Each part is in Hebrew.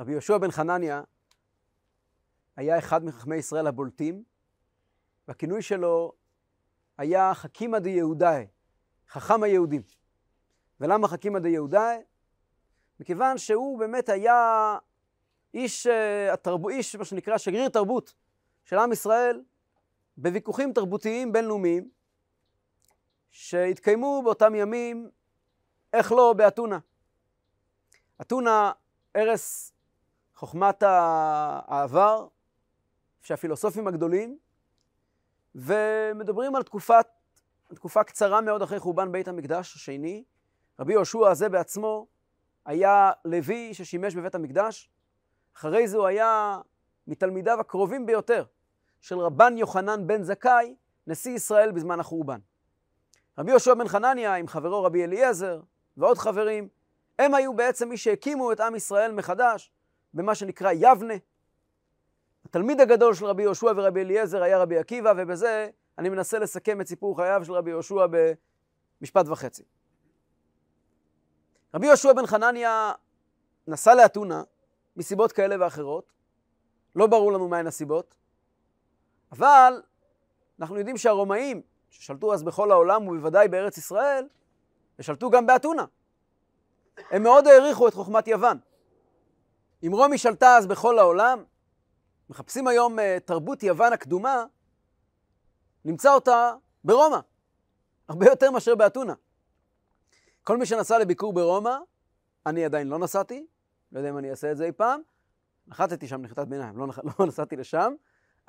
רבי יהושע בן חנניה היה אחד מחכמי ישראל הבולטים, והכינוי שלו היה חכימא דיהודאי, חכם היהודים. ולמה חכימא דיהודאי? מכיוון שהוא באמת היה איש, אה, התרב... איש, מה שנקרא, שגריר תרבות של עם ישראל בוויכוחים תרבותיים בינלאומיים שהתקיימו באותם ימים, איך לא, באתונה. אתונה, ערש חוכמת העבר, שהפילוסופים הגדולים, ומדברים על תקופת, תקופה קצרה מאוד אחרי חורבן בית המקדש השני. רבי יהושע הזה בעצמו היה לוי ששימש בבית המקדש. אחרי זה הוא היה מתלמידיו הקרובים ביותר של רבן יוחנן בן זכאי, נשיא ישראל בזמן החורבן. רבי יהושע בן חנניה עם חברו רבי אליעזר ועוד חברים, הם היו בעצם מי שהקימו את עם ישראל מחדש במה שנקרא יבנה. התלמיד הגדול של רבי יהושע ורבי אליעזר היה רבי עקיבא, ובזה אני מנסה לסכם את סיפור חייו של רבי יהושע במשפט וחצי. רבי יהושע בן חנניה נסע לאתונה מסיבות כאלה ואחרות, לא ברור לנו מהן הסיבות, אבל אנחנו יודעים שהרומאים, ששלטו אז בכל העולם ובוודאי בארץ ישראל, ושלטו גם באתונה, הם מאוד העריכו את חוכמת יוון. אם רומי שלטה אז בכל העולם, מחפשים היום uh, תרבות יוון הקדומה, נמצא אותה ברומא, הרבה יותר מאשר באתונה. כל מי שנסע לביקור ברומא, אני עדיין לא נסעתי, לא יודע אם אני אעשה את זה אי פעם, נחתתי שם נחיתת ביניים, לא, לא נסעתי לשם,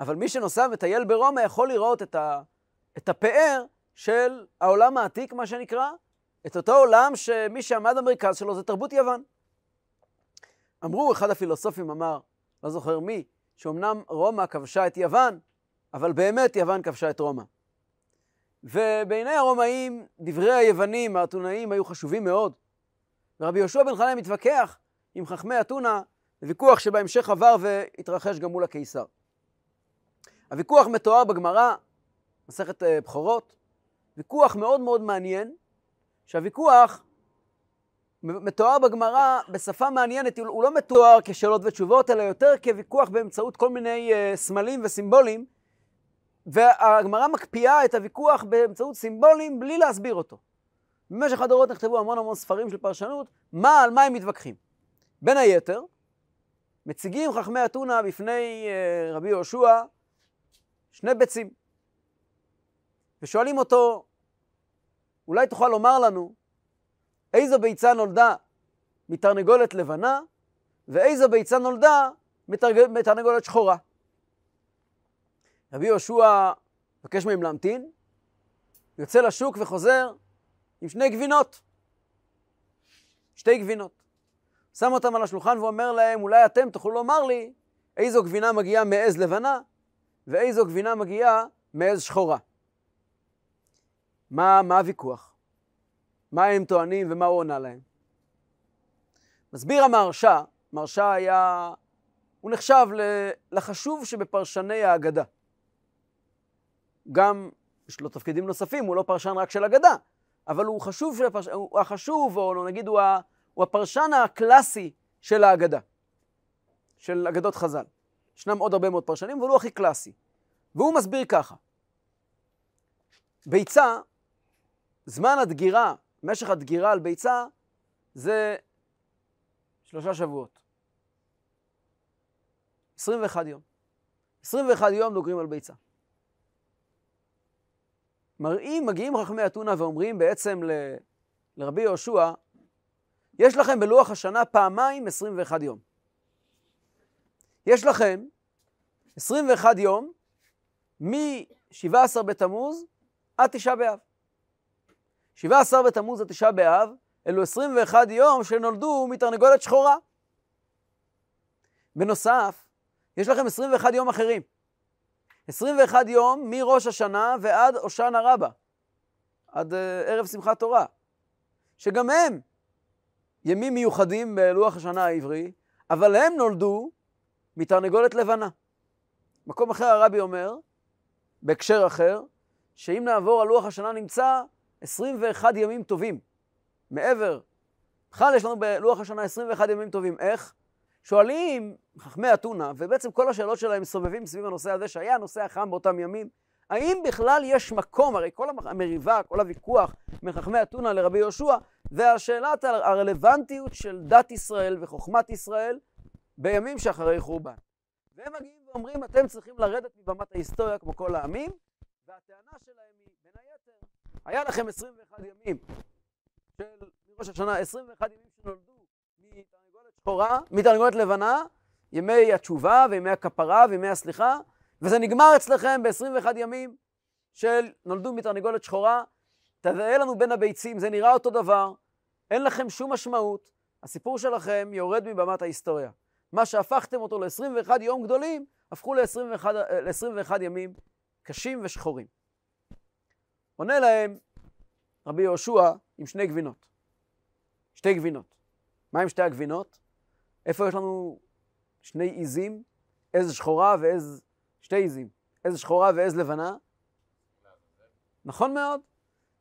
אבל מי שנוסע וטייל ברומא יכול לראות את, ה, את הפאר של העולם העתיק, מה שנקרא, את אותו עולם שמי שעמד במרכז שלו זה תרבות יוון. אמרו, אחד הפילוסופים אמר, לא זוכר מי, שאומנם רומא כבשה את יוון, אבל באמת יוון כבשה את רומא. ובעיני הרומאים, דברי היוונים, האתונאים, היו חשובים מאוד. ורבי יהושע בן חנן מתווכח עם חכמי אתונה, ויכוח שבהמשך עבר והתרחש גם מול הקיסר. הוויכוח מתואר בגמרא, מסכת אה, בכורות, ויכוח מאוד מאוד מעניין, שהוויכוח מתואר בגמרא בשפה מעניינת, הוא לא מתואר כשאלות ותשובות, אלא יותר כוויכוח באמצעות כל מיני uh, סמלים וסימבולים, והגמרא מקפיאה את הוויכוח באמצעות סימבולים בלי להסביר אותו. במשך הדורות נכתבו המון המון ספרים של פרשנות, מה, על מה הם מתווכחים. בין היתר, מציגים חכמי אתונה בפני uh, רבי יהושע שני ביצים, ושואלים אותו, אולי תוכל לומר לנו איזו ביצה נולדה מתרנגולת לבנה, ואיזו ביצה נולדה מתרנגולת שחורה. רבי יהושע מבקש מהם להמתין, יוצא לשוק וחוזר עם שני גבינות. שתי גבינות. שם אותם על השולחן ואומר להם, אולי אתם תוכלו לומר לי איזו גבינה מגיעה מעז לבנה ואיזו גבינה מגיעה מעז שחורה. מה, מה הוויכוח? מה הם טוענים ומה הוא עונה להם. מסביר המהרש"א, מהרש"א היה, הוא נחשב לחשוב שבפרשני ההגדה. גם, יש לו תפקידים נוספים, הוא לא פרשן רק של אגדה, אבל הוא חשוב, פרש... הוא החשוב, או נגיד הוא, ה... הוא הפרשן הקלאסי של ההגדה, של אגדות חז"ל. ישנם עוד הרבה מאוד פרשנים, אבל הוא הכי קלאסי. והוא מסביר ככה: ביצה, זמן הדגירה משך הדגירה על ביצה זה שלושה שבועות. 21 יום. 21 יום דוגרים על ביצה. מראים, מגיעים חכמי אתונה ואומרים בעצם ל, לרבי יהושע, יש לכם בלוח השנה פעמיים 21 יום. יש לכם 21 יום מ-17 בתמוז עד תשעה באב. 17 בתמוז התשעה באב, אלו 21 יום שנולדו מתרנגולת שחורה. בנוסף, יש לכם 21 יום אחרים. 21 יום מראש השנה ועד הושענא רבה, עד uh, ערב שמחת תורה, שגם הם ימים מיוחדים בלוח השנה העברי, אבל הם נולדו מתרנגולת לבנה. מקום אחר הרבי אומר, בהקשר אחר, שאם נעבור על לוח השנה נמצא 21 ימים טובים. מעבר, בכלל יש לנו בלוח השנה 21 ימים טובים. איך? שואלים חכמי אתונה, ובעצם כל השאלות שלהם סובבים סביב הנושא הזה, שהיה הנושא החם באותם ימים, האם בכלל יש מקום, הרי כל המריבה, כל הוויכוח מחכמי אתונה לרבי יהושע, זה השאלת הרלוונטיות של דת ישראל וחוכמת ישראל בימים שאחרי חורבן. והם מגיעים ואומרים, אתם צריכים לרדת מבמת ההיסטוריה כמו כל העמים, והטענה שלהם בין היה לכם 21 ימים של מראש השנה, 21 ימים שנולדו מתרנגולת שחורה, מתרנגולת לבנה, ימי התשובה וימי הכפרה וימי הסליחה, וזה נגמר אצלכם ב-21 ימים של נולדו מתרנגולת שחורה. תראה לנו בין הביצים, זה נראה אותו דבר, אין לכם שום משמעות, הסיפור שלכם יורד מבמת ההיסטוריה. מה שהפכתם אותו ל-21 יום גדולים, הפכו ל-21, ל-21 ימים קשים ושחורים. עונה להם רבי יהושע עם שני גבינות. שתי גבינות. מה עם שתי הגבינות? איפה יש לנו שני עיזים? עז שחורה ועז... שתי עיזים. עז שחורה ועז לבנה? נכון מאוד.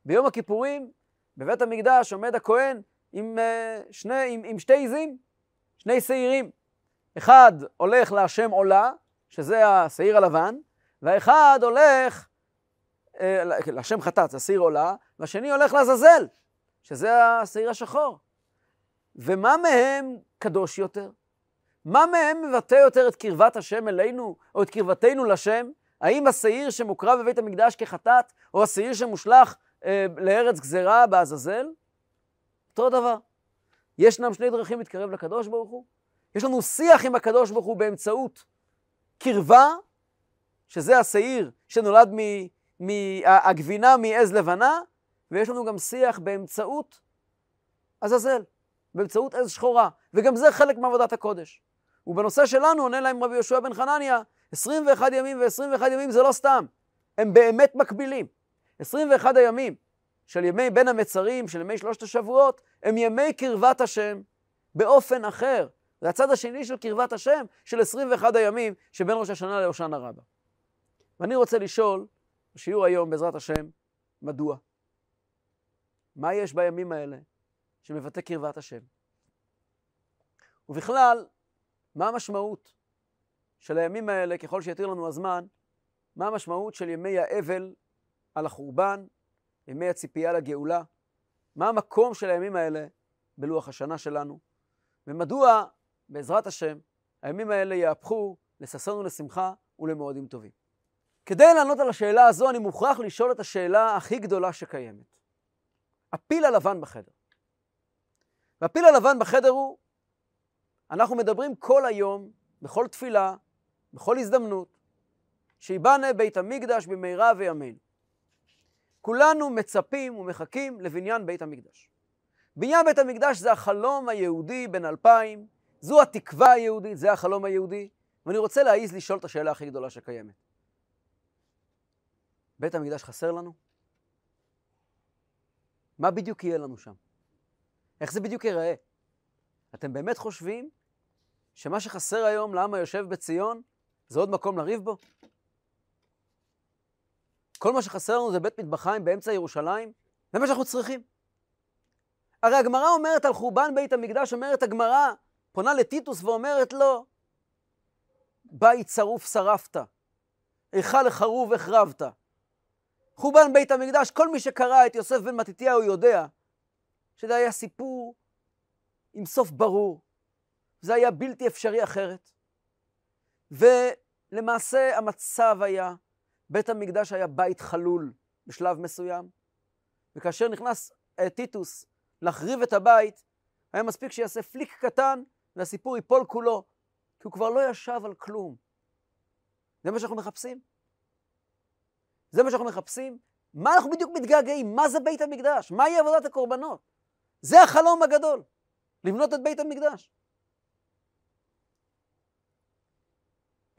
ביום הכיפורים, בבית המקדש עומד הכהן עם, uh, שני, עם, עם שתי עיזים, שני שעירים. אחד הולך להשם עולה, שזה השעיר הלבן, והאחד הולך אה, להשם חטאת, זה שעיר עולה, והשני הולך לעזאזל, שזה השעיר השחור. ומה מהם קדוש יותר? מה מהם מבטא יותר את קרבת השם אלינו, או את קרבתנו לשם? האם השעיר שמוקרב בבית המקדש כחטאת, או השעיר שמושלך אה, לארץ גזרה בעזאזל? אותו דבר. ישנם שני דרכים להתקרב לקדוש ברוך הוא. יש לנו שיח עם הקדוש ברוך הוא באמצעות קרבה, שזה השעיר שנולד מהגבינה מעז לבנה, ויש לנו גם שיח באמצעות עזאזל, באמצעות עז שחורה, וגם זה חלק מעבודת הקודש. ובנושא שלנו עונה להם רבי יהושע בן חנניה, 21 ימים ו-21 ימים זה לא סתם, הם באמת מקבילים. 21 הימים של ימי בין המצרים, של ימי שלושת השבועות, הם ימי קרבת השם באופן אחר. זה הצד השני של קרבת השם, של 21 הימים שבין ראש השנה להושענא רבה. ואני רוצה לשאול, בשיעור היום, בעזרת השם, מדוע? מה יש בימים האלה שמבטא קרבת השם? ובכלל, מה המשמעות של הימים האלה, ככל שיתיר לנו הזמן, מה המשמעות של ימי האבל על החורבן, ימי הציפייה לגאולה? מה המקום של הימים האלה בלוח השנה שלנו? ומדוע בעזרת השם, הימים האלה יהפכו לששון ולשמחה ולמועדים טובים. כדי לענות על השאלה הזו, אני מוכרח לשאול את השאלה הכי גדולה שקיימת. הפיל הלבן בחדר. והפיל הלבן בחדר הוא, אנחנו מדברים כל היום, בכל תפילה, בכל הזדמנות, שיבנה בית המקדש במהרה וימינו. כולנו מצפים ומחכים לבניין בית המקדש. בניין בית המקדש זה החלום היהודי בן אלפיים, זו התקווה היהודית, זה החלום היהודי, ואני רוצה להעיז לשאול את השאלה הכי גדולה שקיימת. בית המקדש חסר לנו? מה בדיוק יהיה לנו שם? איך זה בדיוק ייראה? אתם באמת חושבים שמה שחסר היום לעם היושב בציון זה עוד מקום לריב בו? כל מה שחסר לנו זה בית מטבחיים באמצע ירושלים? זה מה שאנחנו צריכים. הרי הגמרא אומרת על חורבן בית המקדש, אומרת הגמרא, פונה לטיטוס ואומרת לו, בית שרוף שרפת, היכל לחרוב החרבת. חורבן בית המקדש, כל מי שקרא את יוסף בן מתתיהו יודע שזה היה סיפור עם סוף ברור. זה היה בלתי אפשרי אחרת. ולמעשה המצב היה, בית המקדש היה בית חלול בשלב מסוים, וכאשר נכנס אה, טיטוס להחריב את הבית, היה מספיק שיעשה פליק קטן והסיפור ייפול כולו, כי הוא כבר לא ישב על כלום. זה מה שאנחנו מחפשים? זה מה שאנחנו מחפשים? מה אנחנו בדיוק מתגעגעים? מה זה בית המקדש? מהי עבודת הקורבנות? זה החלום הגדול, לבנות את בית המקדש.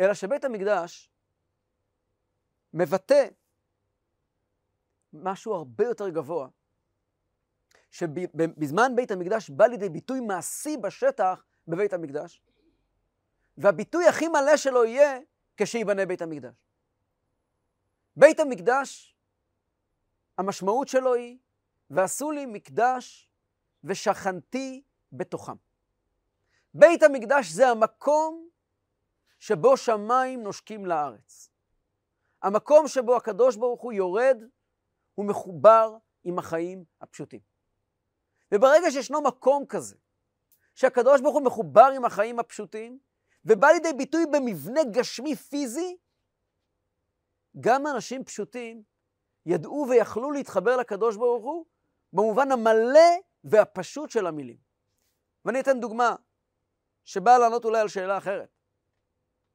אלא שבית המקדש מבטא משהו הרבה יותר גבוה, שבזמן בית המקדש בא לידי ביטוי מעשי בשטח בבית המקדש, והביטוי הכי מלא שלו יהיה כשיבנה בית המקדש. בית המקדש, המשמעות שלו היא, ועשו לי מקדש ושכנתי בתוכם. בית המקדש זה המקום שבו שמיים נושקים לארץ. המקום שבו הקדוש ברוך הוא יורד, הוא מחובר עם החיים הפשוטים. וברגע שישנו מקום כזה, שהקדוש ברוך הוא מחובר עם החיים הפשוטים, ובא לידי ביטוי במבנה גשמי פיזי, גם אנשים פשוטים ידעו ויכלו להתחבר לקדוש ברוך הוא במובן המלא והפשוט של המילים. ואני אתן דוגמה שבאה לענות אולי על שאלה אחרת.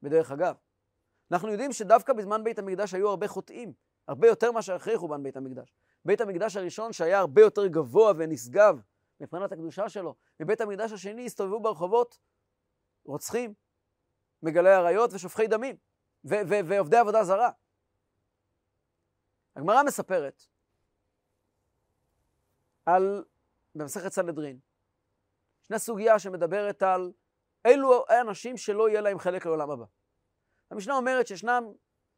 בדרך אגב, אנחנו יודעים שדווקא בזמן בית המקדש היו הרבה חוטאים, הרבה יותר מאשר אחרי חורבן בית המקדש. בית המקדש הראשון, שהיה הרבה יותר גבוה ונשגב מבחינת הקדושה שלו, מבית המקדש השני הסתובבו ברחובות רוצחים, מגלי עריות ושופכי דמים, ועובדי עבודה זרה. הגמרא מספרת על, במסכת סנהדרין, ישנה סוגיה שמדברת על אילו האנשים שלא יהיה להם חלק לעולם הבא. המשנה אומרת שישנם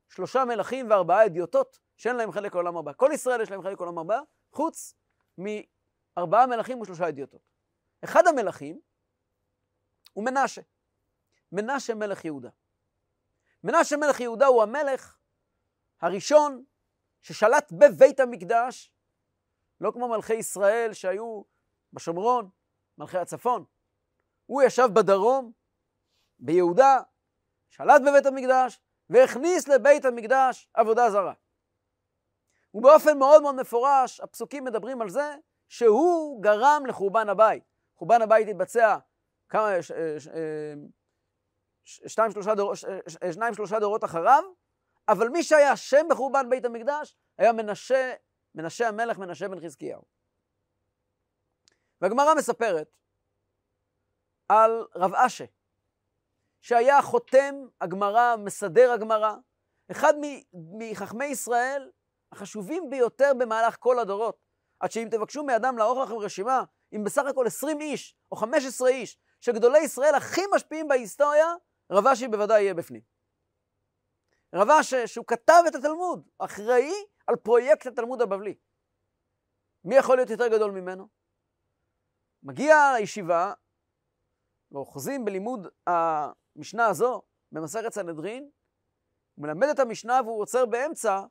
שלושה מלכים וארבעה אדיוטות שאין להם חלק לעולם הבא. כל ישראל יש להם חלק לעולם הבא, חוץ מארבעה מלכים ושלושה אדיוטות. אחד המלכים הוא מנשה. מנשה מלך יהודה. מנשה מלך יהודה הוא המלך הראשון ששלט בבית המקדש, לא כמו מלכי ישראל שהיו בשומרון, מלכי הצפון. הוא ישב בדרום, ביהודה, שלט בבית המקדש, והכניס לבית המקדש עבודה זרה. ובאופן מאוד מאוד מפורש, הפסוקים מדברים על זה שהוא גרם לחורבן הבית. חורבן הבית התבצע כמה, שלושה דור, ש, שניים שלושה דורות אחריו, אבל מי שהיה אשם בחורבן בית המקדש היה מנשה, מנשה המלך, מנשה בן חזקיהו. והגמרא מספרת על רב אשה, שהיה חותם הגמרא, מסדר הגמרא, אחד מחכמי ישראל החשובים ביותר במהלך כל הדורות. עד שאם תבקשו מאדם לערוך לכם רשימה, אם בסך הכל 20 איש או 15 איש, שגדולי ישראל הכי משפיעים בהיסטוריה, רב אשי בוודאי יהיה בפנים. רב אשי, שהוא כתב את התלמוד, אחראי על פרויקט התלמוד הבבלי. מי יכול להיות יותר גדול ממנו? מגיע לישיבה, ואוחזים בלימוד המשנה הזו במסכת סנהדרין, הוא מלמד את המשנה והוא עוצר באמצע,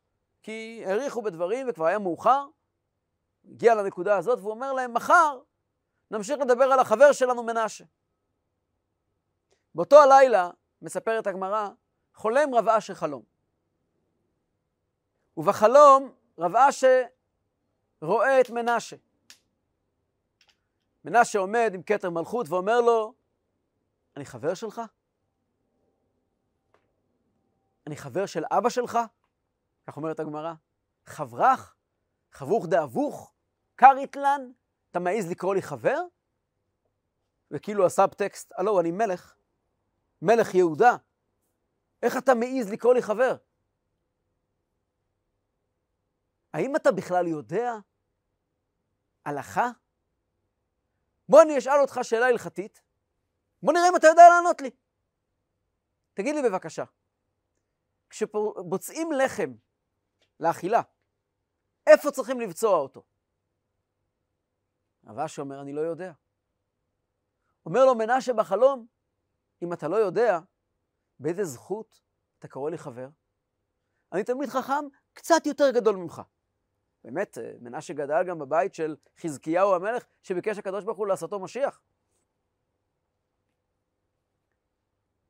כי האריכו בדברים וכבר היה מאוחר. הגיע לנקודה הזאת והוא אומר להם, מחר נמשיך לדבר על החבר שלנו מנשה. באותו הלילה, מספרת הגמרא, חולם רב אשר חלום. ובחלום רב אשר רואה את מנשה. מנשה עומד עם כתר מלכות ואומר לו, אני חבר שלך? אני חבר של אבא שלך? כך אומרת הגמרא. חברך? חברוך דאבוך? קריטלן? אתה מעז לקרוא לי חבר? וכאילו הסאבטקסט, הלו, אני מלך, מלך יהודה. איך אתה מעז לקרוא לי חבר? האם אתה בכלל יודע הלכה? בוא אני אשאל אותך שאלה הלכתית, בוא נראה אם אתה יודע לענות לי. תגיד לי בבקשה, כשבוצעים לחם לאכילה, איפה צריכים לבצוע אותו? רבש אומר, אני לא יודע. אומר לו מנשה בחלום, אם אתה לא יודע, באיזה זכות אתה קורא לי חבר? אני תלמיד חכם קצת יותר גדול ממך. באמת, אה, מנשה גדל גם בבית של חזקיהו המלך, שביקש הקדוש ברוך הוא לעשותו משיח.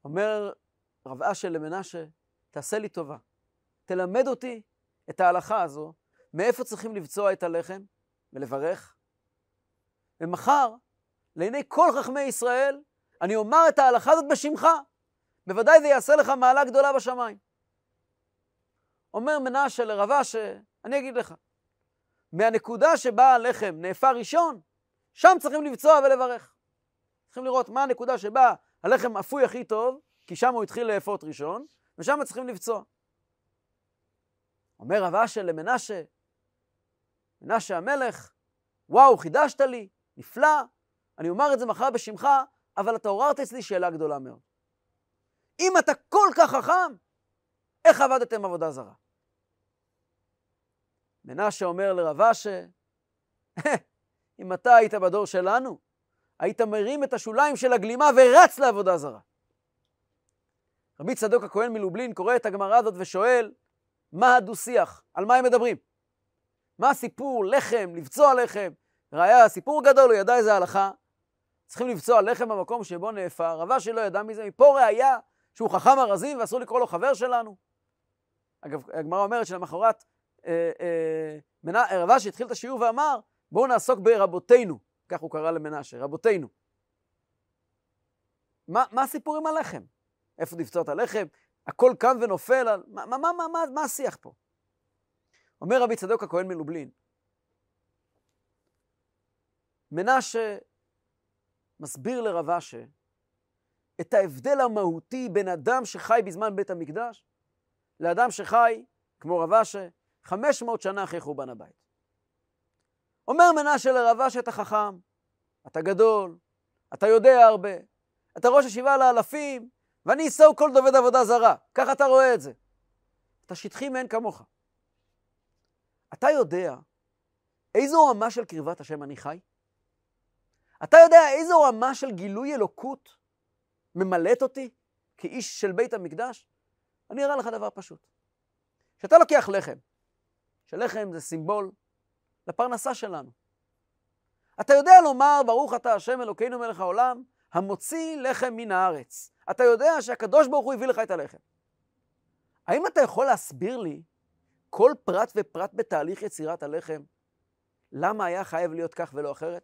אומר רב אשר למנשה, תעשה לי טובה, תלמד אותי את ההלכה הזו, מאיפה צריכים לבצוע את הלחם ולברך, ומחר, לעיני כל חכמי ישראל, אני אומר את ההלכה הזאת בשמך. בוודאי זה יעשה לך מעלה גדולה בשמיים. אומר מנשה לרב אשר, אני אגיד לך, מהנקודה שבה הלחם נאפה ראשון, שם צריכים לבצוע ולברך. צריכים לראות מה הנקודה שבה הלחם אפוי הכי טוב, כי שם הוא התחיל לאפות ראשון, ושם צריכים לבצוע. אומר רב אשר למנשה, מנשה המלך, וואו, חידשת לי, נפלא, אני אומר את זה מחר בשמך, אבל אתה עוררת אצלי שאלה גדולה מאוד. אם אתה כל כך חכם, איך עבדתם עבודה זרה? מנשה אומר לרב אשה, אם אתה היית בדור שלנו, היית מרים את השוליים של הגלימה ורץ לעבודה זרה. רבי צדוק הכהן מלובלין קורא את הגמרא הזאת ושואל, מה הדו-שיח? על מה הם מדברים? מה הסיפור? לחם, לבצוע לחם. ראיה, הסיפור גדול, הוא ידע איזה הלכה. צריכים לבצוע לחם במקום שבו נאפר. רבה שלא ידע מזה, מפה ראיה שהוא חכם ארזים ואסור לקרוא לו חבר שלנו. אגב, הגמרא אומרת שלמחרת אה, אה, רבה שהתחיל את השיעור ואמר, בואו נעסוק ברבותינו. כך הוא קרא למנשה, רבותינו. מה, מה הסיפור עם הלחם? איפה את הלחם? הכל קם ונופל על... מה, מה, מה, מה, מה השיח פה? אומר רבי צדוק הכהן מלובלין, מנשה מסביר לרב אשה את ההבדל המהותי בין אדם שחי בזמן בית המקדש לאדם שחי, כמו רב אשה, 500 שנה אחרי חורבן הבית. אומר מנשה לרב אשה, אתה חכם, אתה גדול, אתה יודע הרבה, אתה ראש ישיבה לאלפים, ואני so כל דובד עבודה זרה. ככה אתה רואה את זה. אתה שטחי מאין כמוך. אתה יודע איזו רמה של קרבת השם אני חי? אתה יודע איזו רמה של גילוי אלוקות ממלאת אותי כאיש של בית המקדש? אני אראה לך דבר פשוט. כשאתה לוקח לחם, שלחם זה סימבול לפרנסה שלנו. אתה יודע לומר, ברוך אתה השם אלוקינו מלך העולם, המוציא לחם מן הארץ. אתה יודע שהקדוש ברוך הוא הביא לך את הלחם. האם אתה יכול להסביר לי כל פרט ופרט בתהליך יצירת הלחם, למה היה חייב להיות כך ולא אחרת?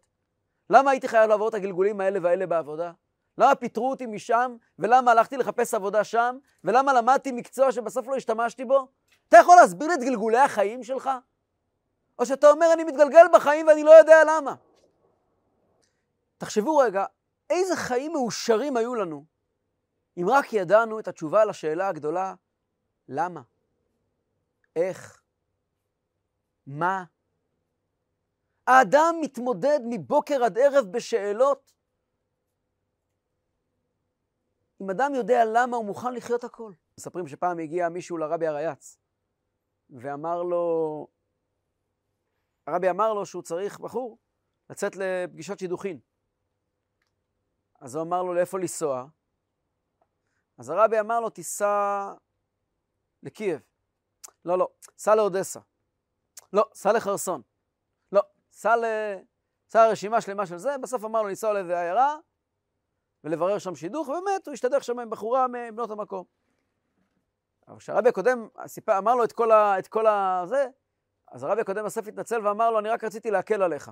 למה הייתי חייב לעבור את הגלגולים האלה והאלה בעבודה? למה פיטרו אותי משם, ולמה הלכתי לחפש עבודה שם, ולמה למדתי מקצוע שבסוף לא השתמשתי בו? אתה יכול להסביר לי את גלגולי החיים שלך? או שאתה אומר, אני מתגלגל בחיים ואני לא יודע למה. תחשבו רגע, איזה חיים מאושרים היו לנו אם רק ידענו את התשובה לשאלה הגדולה, למה? איך? מה? האדם מתמודד מבוקר עד ערב בשאלות. אם אדם יודע למה, הוא מוכן לחיות הכל. מספרים שפעם הגיע מישהו לרבי הרייץ, ואמר לו, הרבי אמר לו שהוא צריך, בחור, לצאת לפגישות שידוכין. אז הוא אמר לו לאיפה לנסוע, אז הרבי אמר לו, תיסע לקייב. לא, לא, סע לאודסה. לא, סע לחרסון. לא, סע ל... סע לרשימה שלמה של זה, בסוף אמר לו לנסוע לאיזה עיירה ולברר שם שידוך, ובאמת הוא השתדך שם עם בחורה מבנות המקום. אבל כשהרבי הקודם סיפר, אמר לו את כל, ה, את כל ה... זה, אז הרבי הקודם בסוף התנצל ואמר לו, אני רק רציתי להקל עליך.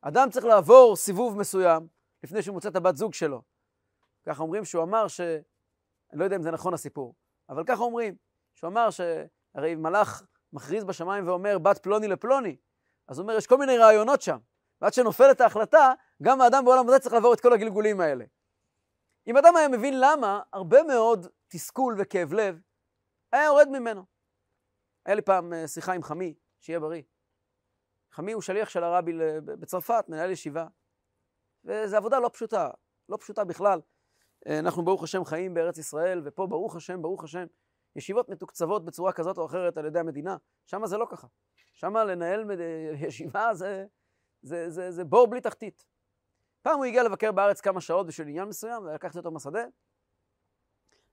אדם צריך לעבור סיבוב מסוים לפני שהוא מוצא את הבת זוג שלו. ככה אומרים שהוא אמר ש... אני לא יודע אם זה נכון הסיפור, אבל ככה אומרים, שהוא אמר שהרי מלאך מכריז בשמיים ואומר בת פלוני לפלוני, אז הוא אומר, יש כל מיני רעיונות שם, ועד שנופלת ההחלטה, גם האדם בעולם הזה צריך לעבור את כל הגלגולים האלה. אם אדם היה מבין למה, הרבה מאוד תסכול וכאב לב היה יורד ממנו. היה לי פעם אה, שיחה עם חמי, שיהיה בריא. חמי הוא שליח של הרבי בצרפת, מנהל ישיבה, וזו עבודה לא פשוטה, לא פשוטה בכלל. אה, אנחנו ברוך השם חיים בארץ ישראל, ופה ברוך השם, ברוך השם, ישיבות מתוקצבות בצורה כזאת או אחרת על ידי המדינה. שם זה לא ככה. שם לנהל ישיבה זה, זה, זה, זה בור בלי תחתית. פעם הוא הגיע לבקר בארץ כמה שעות בשביל עניין מסוים, ולקחתי אותו מהשדה.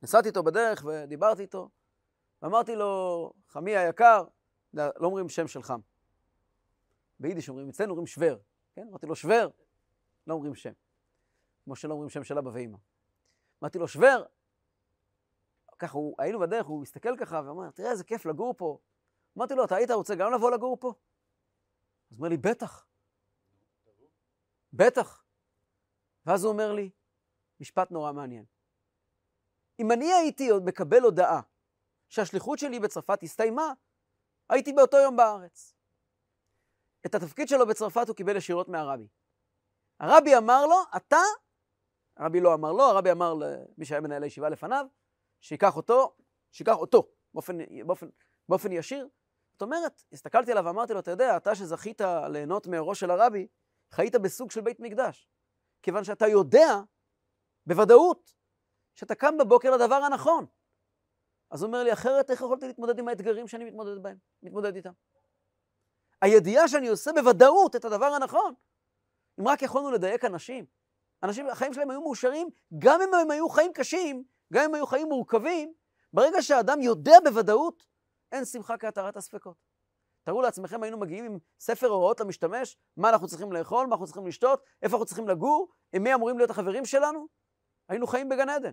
נסעתי איתו בדרך ודיברתי איתו, ואמרתי לו, חמי היקר, לא אומרים שם של חם. ביידיש אומרים, אצלנו אומרים שוור. כן? אמרתי לו, שוור, לא אומרים שם. כמו שלא אומרים שם של אבא ואמא. אמרתי לו, שוור. ככה, הוא, היינו בדרך, הוא הסתכל ככה ואמר, תראה איזה כיף לגור פה. אמרתי לו, אתה היית רוצה גם לבוא לגור פה? אז הוא אומר לי, בטח. בטח. ואז הוא אומר לי, משפט נורא מעניין. אם אני הייתי מקבל הודעה שהשליחות שלי בצרפת הסתיימה, הייתי באותו יום בארץ. את התפקיד שלו בצרפת הוא קיבל ישירות מהרבי. הרבי אמר לו, אתה הרבי לא אמר לא, הרבי אמר למי שהיה מנהל הישיבה לפניו, שיקח אותו, שיקח אותו באופן, באופן, באופן ישיר. זאת אומרת, הסתכלתי עליו ואמרתי לו, אתה יודע, אתה שזכית ליהנות מאורו של הרבי, חיית בסוג של בית מקדש. כיוון שאתה יודע בוודאות שאתה קם בבוקר לדבר הנכון. אז הוא אומר לי, אחרת איך יכולתי להתמודד עם האתגרים שאני מתמודד בהם, מתמודד איתם? הידיעה שאני עושה בוודאות את הדבר הנכון, אם רק יכולנו לדייק אנשים, אנשים, החיים שלהם היו מאושרים, גם אם הם היו חיים קשים, גם אם היו חיים מורכבים, ברגע שהאדם יודע בוודאות, אין שמחה כהתרת הספקות. תארו לעצמכם, היינו מגיעים עם ספר הוראות למשתמש, מה אנחנו צריכים לאכול, מה אנחנו צריכים לשתות, איפה אנחנו צריכים לגור, עם מי אמורים להיות החברים שלנו, היינו חיים בגן עדן.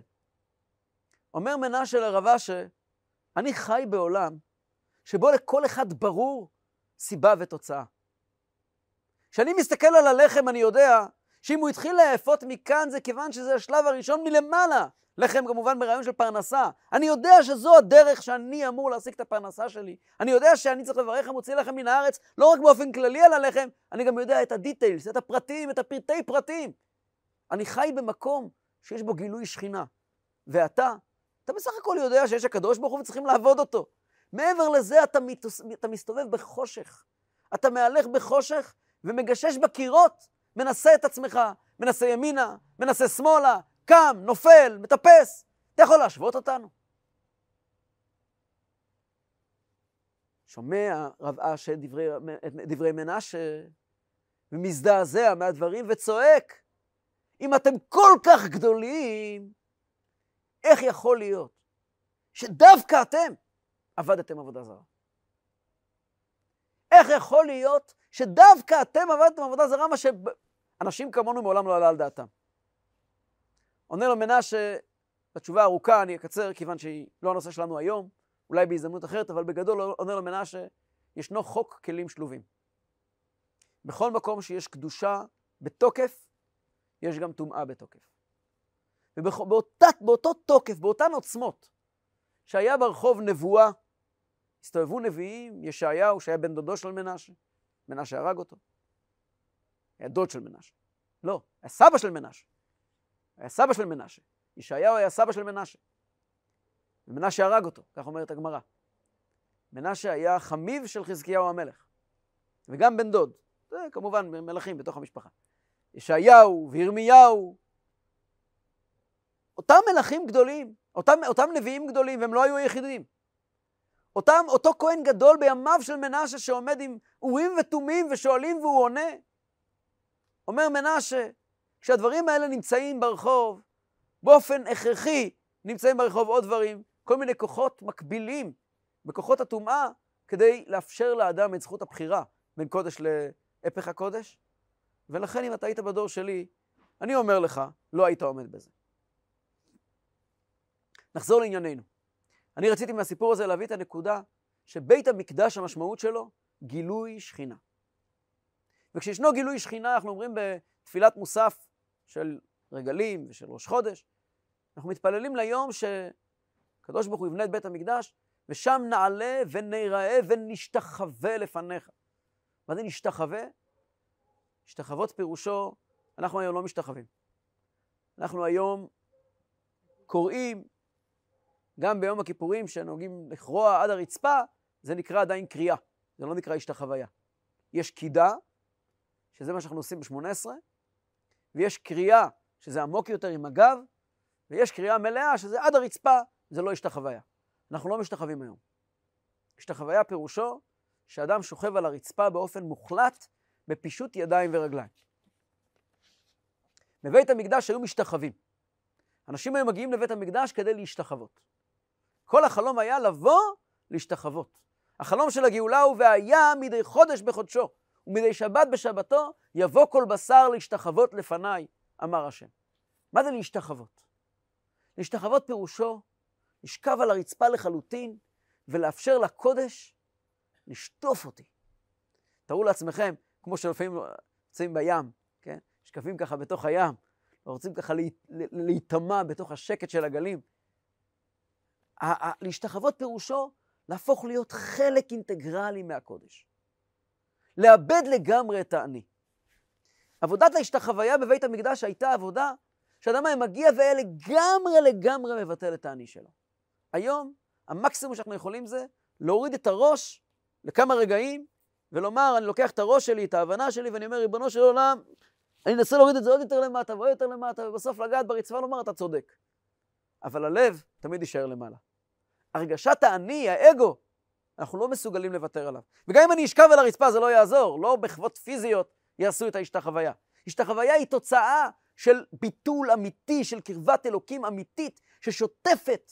אומר מנשה לרב אשר, אני חי בעולם שבו לכל אחד ברור סיבה ותוצאה. כשאני מסתכל על הלחם, אני יודע שאם הוא התחיל לאפות מכאן, זה כיוון שזה השלב הראשון מלמעלה. לחם כמובן ברעיון של פרנסה. אני יודע שזו הדרך שאני אמור להשיג את הפרנסה שלי. אני יודע שאני צריך לברך המוציא לחם מן הארץ, לא רק באופן כללי על הלחם, אני גם יודע את הדיטיילס, את הפרטים, את הפרטי פרטים. אני חי במקום שיש בו גילוי שכינה. ואתה, אתה בסך הכל יודע שיש הקדוש ברוך הוא וצריכים לעבוד אותו. מעבר לזה אתה, מתוס... אתה מסתובב בחושך. אתה מהלך בחושך ומגשש בקירות, מנסה את עצמך, מנסה ימינה, מנסה שמאלה, קם, נופל, מטפס. אתה יכול להשוות אותנו? שומע רב אשר דברי, דברי מנשה ומזדעזע מהדברים וצועק, אם אתם כל כך גדולים, איך יכול להיות שדווקא אתם עבדתם עבודה זרה? איך יכול להיות שדווקא אתם עבדתם עבודה זרה, מה שאנשים כמונו מעולם לא עלה על דעתם? עונה לו מנשה, בתשובה ארוכה, אני אקצר, כיוון שהיא לא הנושא שלנו היום, אולי בהזדמנות אחרת, אבל בגדול עונה לו מנשה, ישנו חוק כלים שלובים. בכל מקום שיש קדושה בתוקף, יש גם טומאה בתוקף. ובאותו תוקף, באותן עוצמות, שהיה ברחוב נבואה, הסתובבו נביאים, ישעיהו, שהיה בן דודו של מנשה, מנשה הרג אותו. היה דוד של מנשה. לא, היה סבא של מנשה. היה סבא של מנשה. ישעיהו היה סבא של מנשה. ומנשה הרג אותו, כך אומרת הגמרא. מנשה היה חמיב של חזקיהו המלך, וגם בן דוד. זה כמובן מלכים בתוך המשפחה. ישעיהו וירמיהו, אותם מלכים גדולים, אותם, אותם נביאים גדולים, והם לא היו היחידים. אותם, אותו כהן גדול בימיו של מנשה שעומד עם אורים ותומים ושואלים והוא עונה. אומר מנשה, כשהדברים האלה נמצאים ברחוב, באופן הכרחי נמצאים ברחוב עוד דברים, כל מיני כוחות מקבילים בכוחות הטומאה, כדי לאפשר לאדם את זכות הבחירה בין קודש להפך הקודש. ולכן אם אתה היית בדור שלי, אני אומר לך, לא היית עומד בזה. נחזור לענייננו. אני רציתי מהסיפור הזה להביא את הנקודה שבית המקדש, המשמעות שלו, גילוי שכינה. וכשישנו גילוי שכינה, אנחנו אומרים בתפילת מוסף של רגלים ושל ראש חודש, אנחנו מתפללים ליום שקדוש ברוך הוא יבנה את בית המקדש, ושם נעלה וניראה ונשתחווה לפניך. מה זה נשתחווה? השתחוות פירושו, אנחנו היום לא משתחווים. אנחנו היום קוראים, גם ביום הכיפורים, שנוהגים לכרוע עד הרצפה, זה נקרא עדיין קריאה, זה לא נקרא השתחוויה. יש קידה, שזה מה שאנחנו עושים ב-18, ויש קריאה, שזה עמוק יותר עם הגב, ויש קריאה מלאה, שזה עד הרצפה, זה לא השתחוויה. אנחנו לא משתחווים היום. השתחוויה פירושו שאדם שוכב על הרצפה באופן מוחלט, בפישוט ידיים ורגליים. בבית המקדש היו משתחווים. אנשים היו מגיעים לבית המקדש כדי להשתחוות. כל החלום היה לבוא להשתחוות. החלום של הגאולה הוא והיה מדי חודש בחודשו, ומדי שבת בשבתו יבוא כל בשר להשתחוות לפניי, אמר השם. מה זה להשתחוות? להשתחוות פירושו לשכב על הרצפה לחלוטין ולאפשר לקודש לשטוף אותי. תארו לעצמכם, כמו שלפעמים נמצאים בים, כן? שקפים ככה בתוך הים, ורוצים ככה להיטמע בתוך השקט של הגלים. להשתחוות פירושו להפוך להיות חלק אינטגרלי מהקודש. לאבד לגמרי את האני. עבודת ההשתחוויה בבית המקדש הייתה עבודה שאדם היה מגיע והיה לגמרי לגמרי מבטל את האני שלו. היום, המקסימום שאנחנו יכולים זה להוריד את הראש לכמה רגעים ולומר, אני לוקח את הראש שלי, את ההבנה שלי, ואני אומר, ריבונו של עולם, אני אנסה להוריד את זה עוד יותר למטה ועוד יותר למטה, ובסוף לגעת ברצפה ולומר, אתה צודק. אבל הלב תמיד יישאר למעלה. הרגשת האני, האגו, אנחנו לא מסוגלים לוותר עליו. וגם אם אני אשכב על הרצפה זה לא יעזור, לא מחוות פיזיות יעשו את ההשתחוויה. השתחוויה היא תוצאה של ביטול אמיתי, של קרבת אלוקים אמיתית, ששוטפת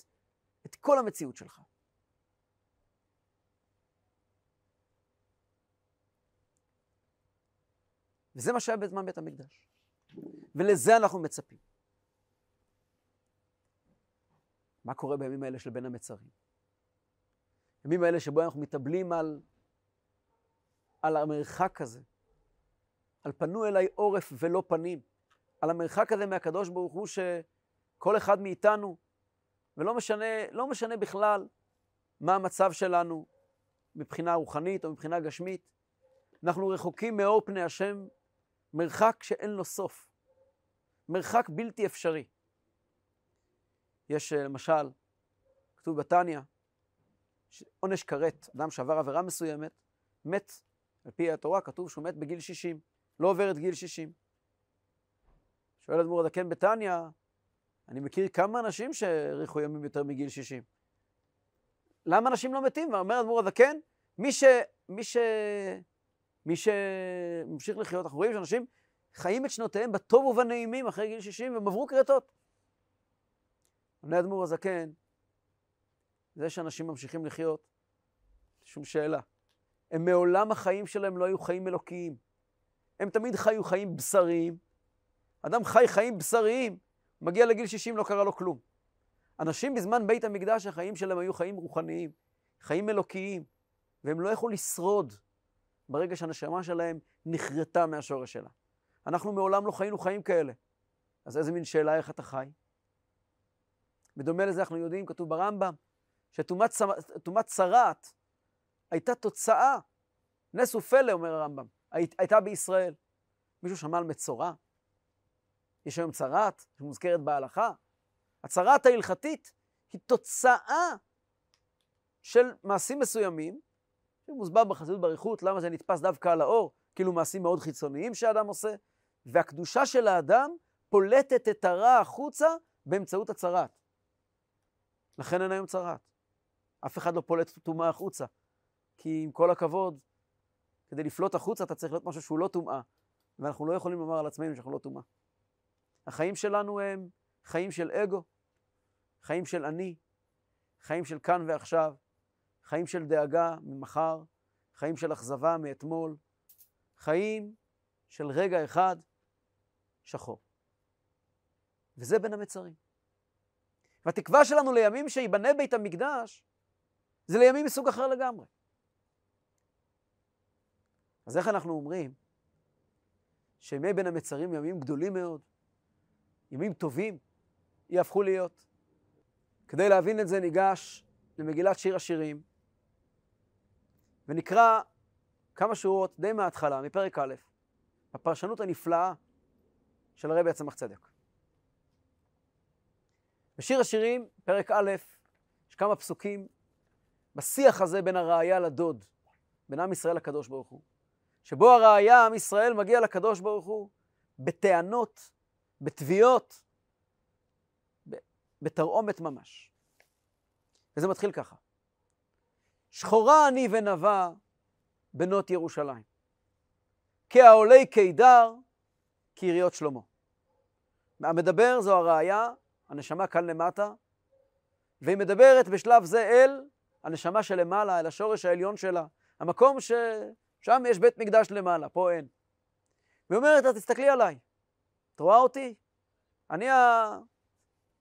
את כל המציאות שלך. וזה מה שהיה בזמן בית המקדש. ולזה אנחנו מצפים. מה קורה בימים האלה של בין המצרים? בימים האלה שבו אנחנו מתאבלים על, על המרחק הזה, על פנו אליי עורף ולא פנים, על המרחק הזה מהקדוש ברוך הוא שכל אחד מאיתנו, ולא משנה, לא משנה בכלל מה המצב שלנו מבחינה רוחנית או מבחינה גשמית, אנחנו רחוקים מאור פני השם מרחק שאין לו סוף, מרחק בלתי אפשרי. יש אה, למשל, כתוב בתניא, עונש כרת, אדם שעבר עבירה מסוימת, מת, על פי התורה כתוב שהוא מת בגיל 60, לא עובר את גיל 60. שואל אדמו"ר הזקן בתניא, אני מכיר כמה אנשים שהאריכו ימים יותר מגיל 60. למה אנשים לא מתים? אומר אדמו"ר הזקן, מי ש... מי ש... מי שממשיך לחיות, אנחנו רואים שאנשים חיים את שנותיהם בטוב ובנעימים אחרי גיל 60 והם עברו כרתות. עונה אדמו"ר הזקן, זה שאנשים ממשיכים לחיות, שום שאלה. הם מעולם החיים שלהם לא היו חיים אלוקיים. הם תמיד חיו חיים בשריים. אדם חי חיים בשריים, מגיע לגיל 60 לא קרה לו כלום. אנשים בזמן בית המקדש, החיים שלהם היו חיים רוחניים, חיים אלוקיים, והם לא יכלו לשרוד ברגע שהנשמה שלהם נחרטה מהשורש שלה. אנחנו מעולם לא חיינו חיים כאלה. אז איזה מין שאלה איך אתה חי? בדומה לזה אנחנו יודעים, כתוב ברמב"ם, שטומאת צרעת הייתה תוצאה, נס ופלא, אומר הרמב"ם, הייתה בישראל. מישהו שמע על מצורע? יש היום צרעת שמוזכרת בהלכה. הצרעת ההלכתית היא תוצאה של מעשים מסוימים שמוסבר בחסידות באריכות, למה זה נתפס דווקא על האור, כאילו מעשים מאוד חיצוניים שאדם עושה, והקדושה של האדם פולטת את הרע החוצה באמצעות הצרת. לכן אין היום צרת. אף אחד לא פולט טומאה החוצה. כי עם כל הכבוד, כדי לפלוט החוצה אתה צריך להיות משהו שהוא לא טומאה. ואנחנו לא יכולים לומר על עצמנו שאנחנו לא טומאה. החיים שלנו הם חיים של אגו, חיים של אני, חיים של כאן ועכשיו, חיים של דאגה ממחר, חיים של אכזבה מאתמול, חיים של רגע אחד שחור. וזה בין המצרים. והתקווה שלנו לימים שיבנה בית המקדש, זה לימים מסוג אחר לגמרי. אז איך אנחנו אומרים שימי בין המצרים ימים גדולים מאוד, ימים טובים, יהפכו להיות? כדי להבין את זה ניגש למגילת שיר השירים, ונקרא כמה שורות די מההתחלה, מפרק א', הפרשנות הנפלאה של הרבי הצמח צדק. בשיר השירים, פרק א', יש כמה פסוקים בשיח הזה בין הראייה לדוד, בין עם ישראל לקדוש ברוך הוא, שבו הראייה, עם ישראל, מגיע לקדוש ברוך הוא בטענות, בתביעות, בתרעומת ממש. וזה מתחיל ככה: שחורה אני ונבה בנות ירושלים. כעולי קידר, כעיריות שלמה. המדבר זו הראייה, הנשמה כאן למטה, והיא מדברת בשלב זה אל הנשמה שלמעלה, אל השורש העליון שלה, המקום ששם יש בית מקדש למעלה, פה אין. והיא אומרת לה, תסתכלי עליי, את רואה אותי? אני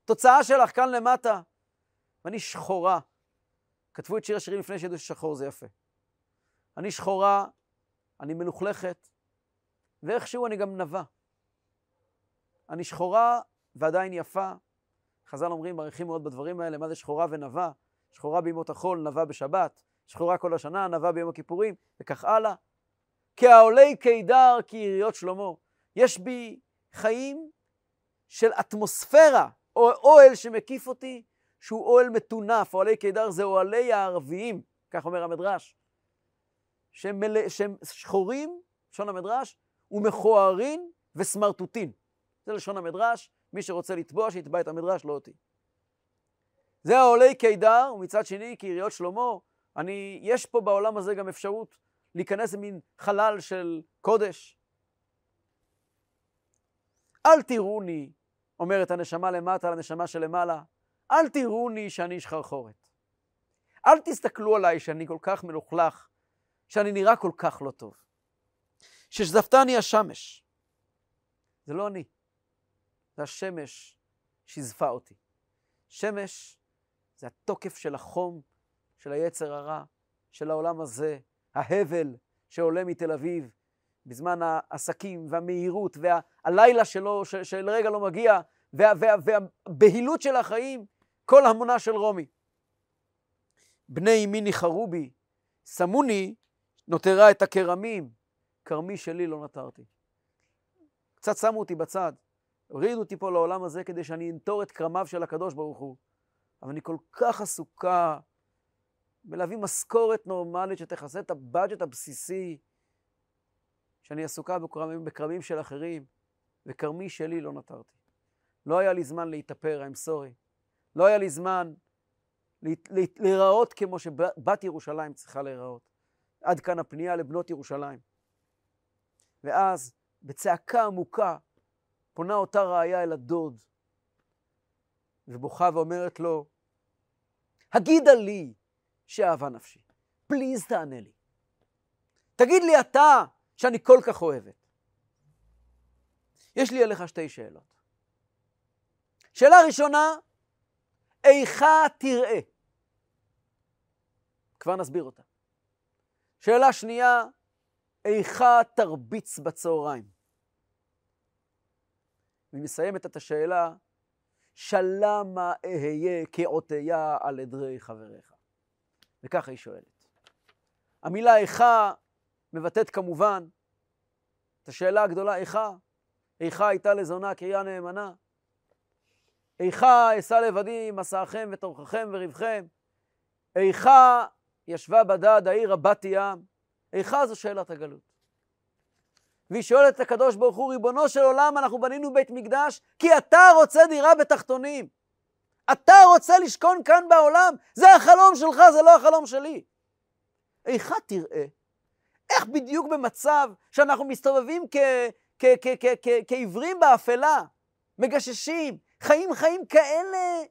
התוצאה שלך כאן למטה, ואני שחורה. כתבו את שיר השירים לפני שידעו ששחור זה יפה. אני שחורה, אני מלוכלכת, ואיכשהו אני גם נבה. אני שחורה ועדיין יפה. חז"ל אומרים, מעריכים מאוד בדברים האלה, מה זה שחורה ונבה? שחורה בימות החול, נבה בשבת, שחורה כל השנה, נבה ביום הכיפורים, וכך הלאה. כעולי קידר, כעיריות שלמה. יש בי חיים של אטמוספירה, או אוהל שמקיף אותי, שהוא אוהל מטונף, אוהלי קידר זה אוהלי הערביים, כך אומר המדרש, שהם, מלא, שהם שחורים, לשון המדרש, ומכוערים וסמרטוטים. זה לשון המדרש, מי שרוצה לתבוע, שיתבע את המדרש, לא אותי. זה העולי קידר, ומצד שני, כעיריות שלמה, אני, יש פה בעולם הזה גם אפשרות להיכנס למין חלל של קודש. אל תראוני, אומרת הנשמה למטה לנשמה שלמעלה, אל תראוני שאני איש חרחורת. אל תסתכלו עליי שאני כל כך מלוכלך, שאני נראה כל כך לא טוב. ששזפתני השמש. זה לא אני, זה השמש שזפה אותי. שמש זה התוקף של החום, של היצר הרע, של העולם הזה, ההבל שעולה מתל אביב בזמן העסקים והמהירות והלילה שלו, ש, של רגע לא מגיע, וה, וה, והבהילות של החיים, כל המונה של רומי. בני אמי ניחרו בי, שמוני, נותרה את הכרמים, כרמי שלי לא נטרתי. קצת שמו אותי בצד, הורידו אותי פה לעולם הזה כדי שאני אנטור את כרמיו של הקדוש ברוך הוא. אבל אני כל כך עסוקה בלהביא משכורת נורמלית שתכסה את הבאג'ט הבסיסי, שאני עסוקה בכרמים, בכרמים של אחרים, וכרמי שלי לא נטרתי. לא היה לי זמן להתאפר, I'm sorry. לא היה לי זמן להיראות כמו שבת ירושלים צריכה להיראות. עד כאן הפנייה לבנות ירושלים. ואז, בצעקה עמוקה, פונה אותה רעיה אל הדוד, ובוכה ואומרת לו, הגידה לי שאהבה נפשי. פליז תענה לי. תגיד לי אתה שאני כל כך אוהבת. יש לי אליך שתי שאלות. שאלה ראשונה, איכה תראה? כבר נסביר אותה. שאלה שנייה, איכה תרביץ בצהריים? והיא מסיימת את השאלה, שלמה אהיה כעוטיה על עדרי חבריך? וככה היא שואלת. המילה איכה מבטאת כמובן את השאלה הגדולה, איכה? איכה הייתה לזונה קריאה נאמנה? איכה אשא לבדי מסעכם וטורחכם וריבכם? איכה ישבה בדד העיר רבת ים? איכה זו שאלת הגלות. והיא שואלת את הקדוש ברוך הוא, ריבונו של עולם, אנחנו בנינו בית מקדש כי אתה רוצה דירה בתחתונים. אתה רוצה לשכון כאן בעולם, זה החלום שלך, זה לא החלום שלי. איכה תראה? איך בדיוק במצב שאנחנו מסתובבים כעיוורים באפלה, מגששים, חיים חיים כאלה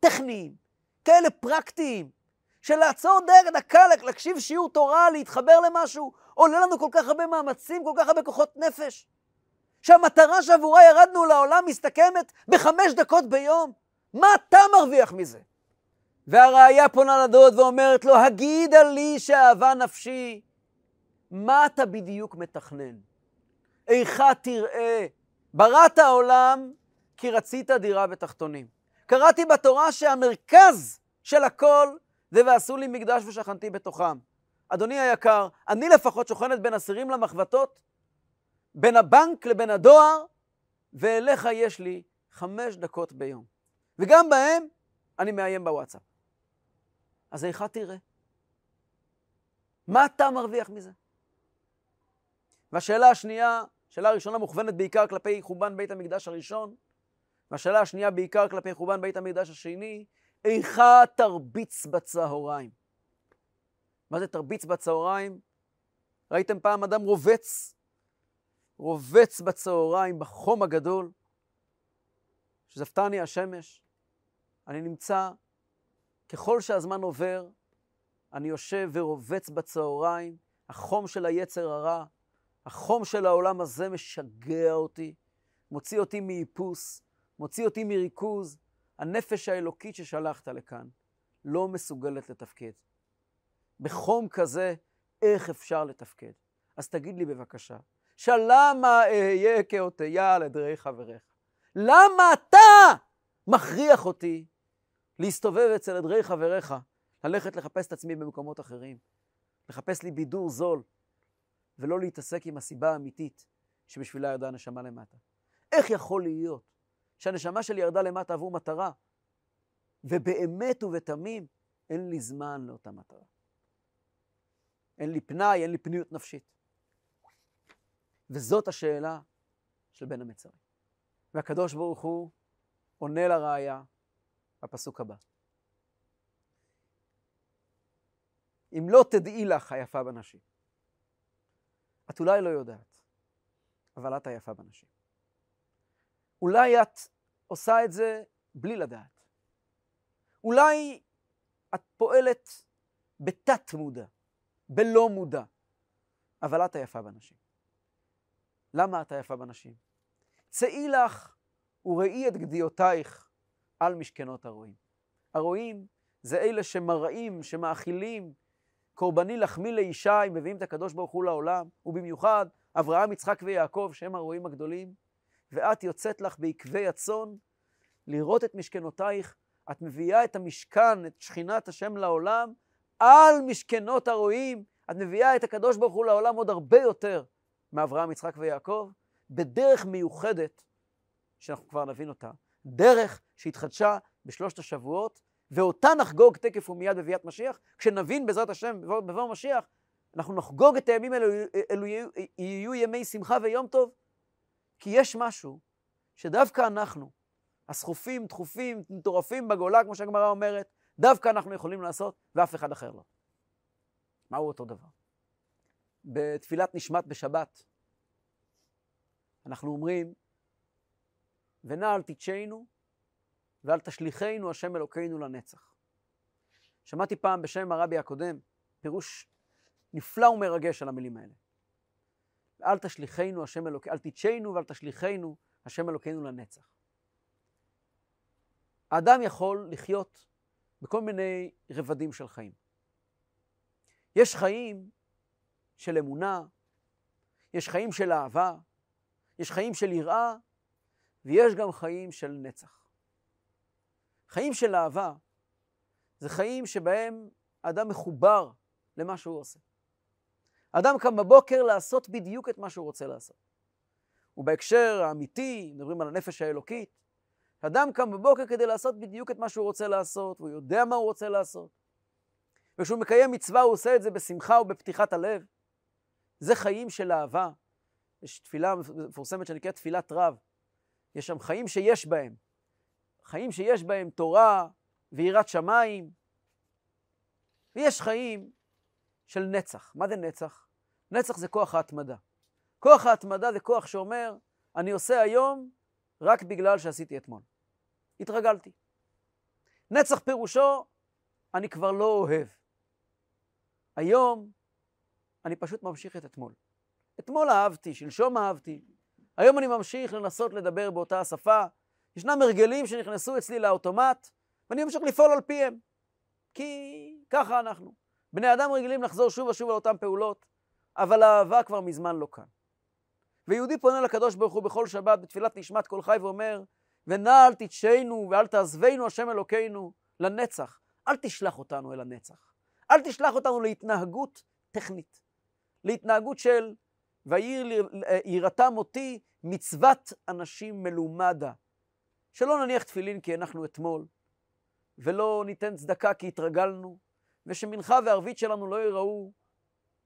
טכניים, כאלה פרקטיים, של לעצור דקה, להקשיב שיעור תורה, להתחבר למשהו, עולה לנו כל כך הרבה מאמצים, כל כך הרבה כוחות נפש, שהמטרה שעבורה ירדנו לעולם מסתכמת בחמש דקות ביום. מה אתה מרוויח מזה? והראיה פונה לדוד ואומרת לו, הגידה לי שאהבה נפשי, מה אתה בדיוק מתכנן? איכה תראה? בראת העולם כי רצית דירה בתחתונים. קראתי בתורה שהמרכז של הכל זה ועשו לי מקדש ושכנתי בתוכם. אדוני היקר, אני לפחות שוכנת בין אסירים למחבטות, בין הבנק לבין הדואר, ואליך יש לי חמש דקות ביום. וגם בהם אני מאיים בוואטסאפ. אז איכה תראה? מה אתה מרוויח מזה? והשאלה השנייה, שאלה הראשונה מוכוונת בעיקר כלפי חורבן בית המקדש הראשון, והשאלה השנייה בעיקר כלפי חורבן בית המקדש השני, איכה תרביץ בצהריים? מה זה תרביץ בצהריים? ראיתם פעם אדם רובץ? רובץ בצהריים בחום הגדול, שזפתני השמש. אני נמצא, ככל שהזמן עובר, אני יושב ורובץ בצהריים, החום של היצר הרע, החום של העולם הזה משגע אותי, מוציא אותי מאיפוס, מוציא אותי מריכוז. הנפש האלוקית ששלחת לכאן לא מסוגלת לתפקד. בחום כזה, איך אפשר לתפקד? אז תגיד לי בבקשה, שלמה אהיה כאותיה על עדרי חבריך? למה אתה מכריח אותי להסתובב אצל עדרי חבריך, ללכת לחפש את עצמי במקומות אחרים, לחפש לי בידור זול, ולא להתעסק עם הסיבה האמיתית שבשבילה ירדה הנשמה למטה. איך יכול להיות שהנשמה שלי ירדה למטה עבור מטרה, ובאמת ובתמים אין לי זמן לאותה מטרה. אין לי פנאי, אין לי פניות נפשית. וזאת השאלה של בן המצרים. והקדוש ברוך הוא עונה לראיה בפסוק הבא. אם לא תדעי לך היפה בנשים. את אולי לא יודעת, אבל את היפה בנשים. אולי את עושה את זה בלי לדעת. אולי את פועלת בתת מודע, בלא מודע, אבל את היפה בנשים. למה את היפה בנשים? צאי לך וראי את גדיעותייך על משכנות הרועים. הרועים זה אלה שמראים, שמאכילים, קורבני לחמי לישי, מביאים את הקדוש ברוך הוא לעולם, ובמיוחד אברהם, יצחק ויעקב, שהם הרועים הגדולים, ואת יוצאת לך בעקבי הצאן לראות את משכנותייך, את מביאה את המשכן, את שכינת השם לעולם, על משכנות הרועים, את מביאה את הקדוש ברוך הוא לעולם עוד הרבה יותר מאברהם, יצחק ויעקב, בדרך מיוחדת, שאנחנו כבר נבין אותה, דרך שהתחדשה בשלושת השבועות, ואותה נחגוג תקף ומיד בביאת משיח, כשנבין בעזרת השם בבוא משיח, אנחנו נחגוג את הימים האלו, אלו יהיו, יהיו ימי שמחה ויום טוב, כי יש משהו שדווקא אנחנו, הסחופים, דחופים, מטורפים בגולה, כמו שהגמרא אומרת, דווקא אנחנו יכולים לעשות, ואף אחד אחר לא. מהו אותו דבר? בתפילת נשמת בשבת, אנחנו אומרים, ונע אל תצ'נו ואל תשליכנו השם אלוקינו לנצח. שמעתי פעם בשם הרבי הקודם פירוש נפלא ומרגש על המילים האלה. אל תשליכנו השם אלוקינו, אל תצ'נו ואל תשליכנו השם אלוקינו לנצח. האדם יכול לחיות בכל מיני רבדים של חיים. יש חיים של אמונה, יש חיים של אהבה, יש חיים של יראה, ויש גם חיים של נצח. חיים של אהבה זה חיים שבהם האדם מחובר למה שהוא עושה. האדם קם בבוקר לעשות בדיוק את מה שהוא רוצה לעשות. ובהקשר האמיתי, מדברים על הנפש האלוקית, אדם קם בבוקר כדי לעשות בדיוק את מה שהוא רוצה לעשות, והוא יודע מה הוא רוצה לעשות. וכשהוא מקיים מצווה הוא עושה את זה בשמחה ובפתיחת הלב. זה חיים של אהבה. יש תפילה מפורסמת שנקראת תפילת רב. יש שם חיים שיש בהם. חיים שיש בהם תורה ויראת שמיים. ויש חיים של נצח. מה זה נצח? נצח זה כוח ההתמדה. כוח ההתמדה זה כוח שאומר, אני עושה היום רק בגלל שעשיתי אתמול. התרגלתי. נצח פירושו, אני כבר לא אוהב. היום אני פשוט ממשיך את אתמול. אתמול אהבתי, שלשום אהבתי, היום אני ממשיך לנסות לדבר באותה השפה. ישנם הרגלים שנכנסו אצלי לאוטומט, ואני ממשיך לפעול על פיהם. כי ככה אנחנו. בני אדם רגילים לחזור שוב ושוב על אותן פעולות, אבל האהבה כבר מזמן לא כאן. ויהודי פונה לקדוש ברוך הוא בכל שבת בתפילת נשמת כל חי ואומר, ונא אל תתשנו ואל תעזבנו השם אלוקינו לנצח. אל תשלח אותנו אל הנצח. אל תשלח אותנו להתנהגות טכנית. להתנהגות של ויראתם אותי מצוות אנשים מלומדה. שלא נניח תפילין כי הנחנו אתמול, ולא ניתן צדקה כי התרגלנו, ושמנחה וערבית שלנו לא יראו